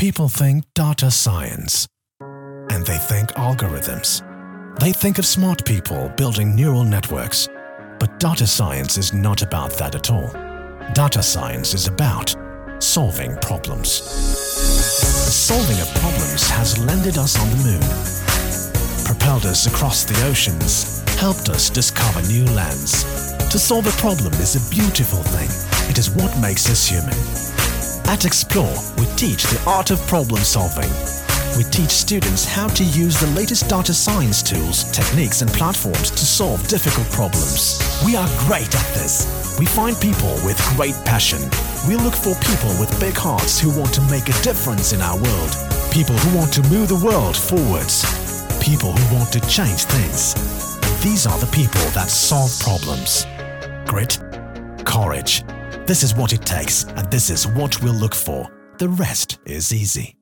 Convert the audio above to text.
People think data science and they think algorithms. They think of smart people building neural networks. But data science is not about that at all. Data science is about solving problems. Solving of problems has landed us on the moon, propelled us across the oceans, helped us discover new lands. To solve a problem is a beautiful thing. It is what makes us human. At Explore, we teach the art of problem solving. We teach students how to use the latest data science tools, techniques and platforms to solve difficult problems. We are great at this. We find people with great passion. We look for people with big hearts who want to make a difference in our world. People who want to move the world forwards. People who want to change things. And these are the people that solve problems. Grit, courage. This is what it takes, and this is what we'll look for. The rest is easy.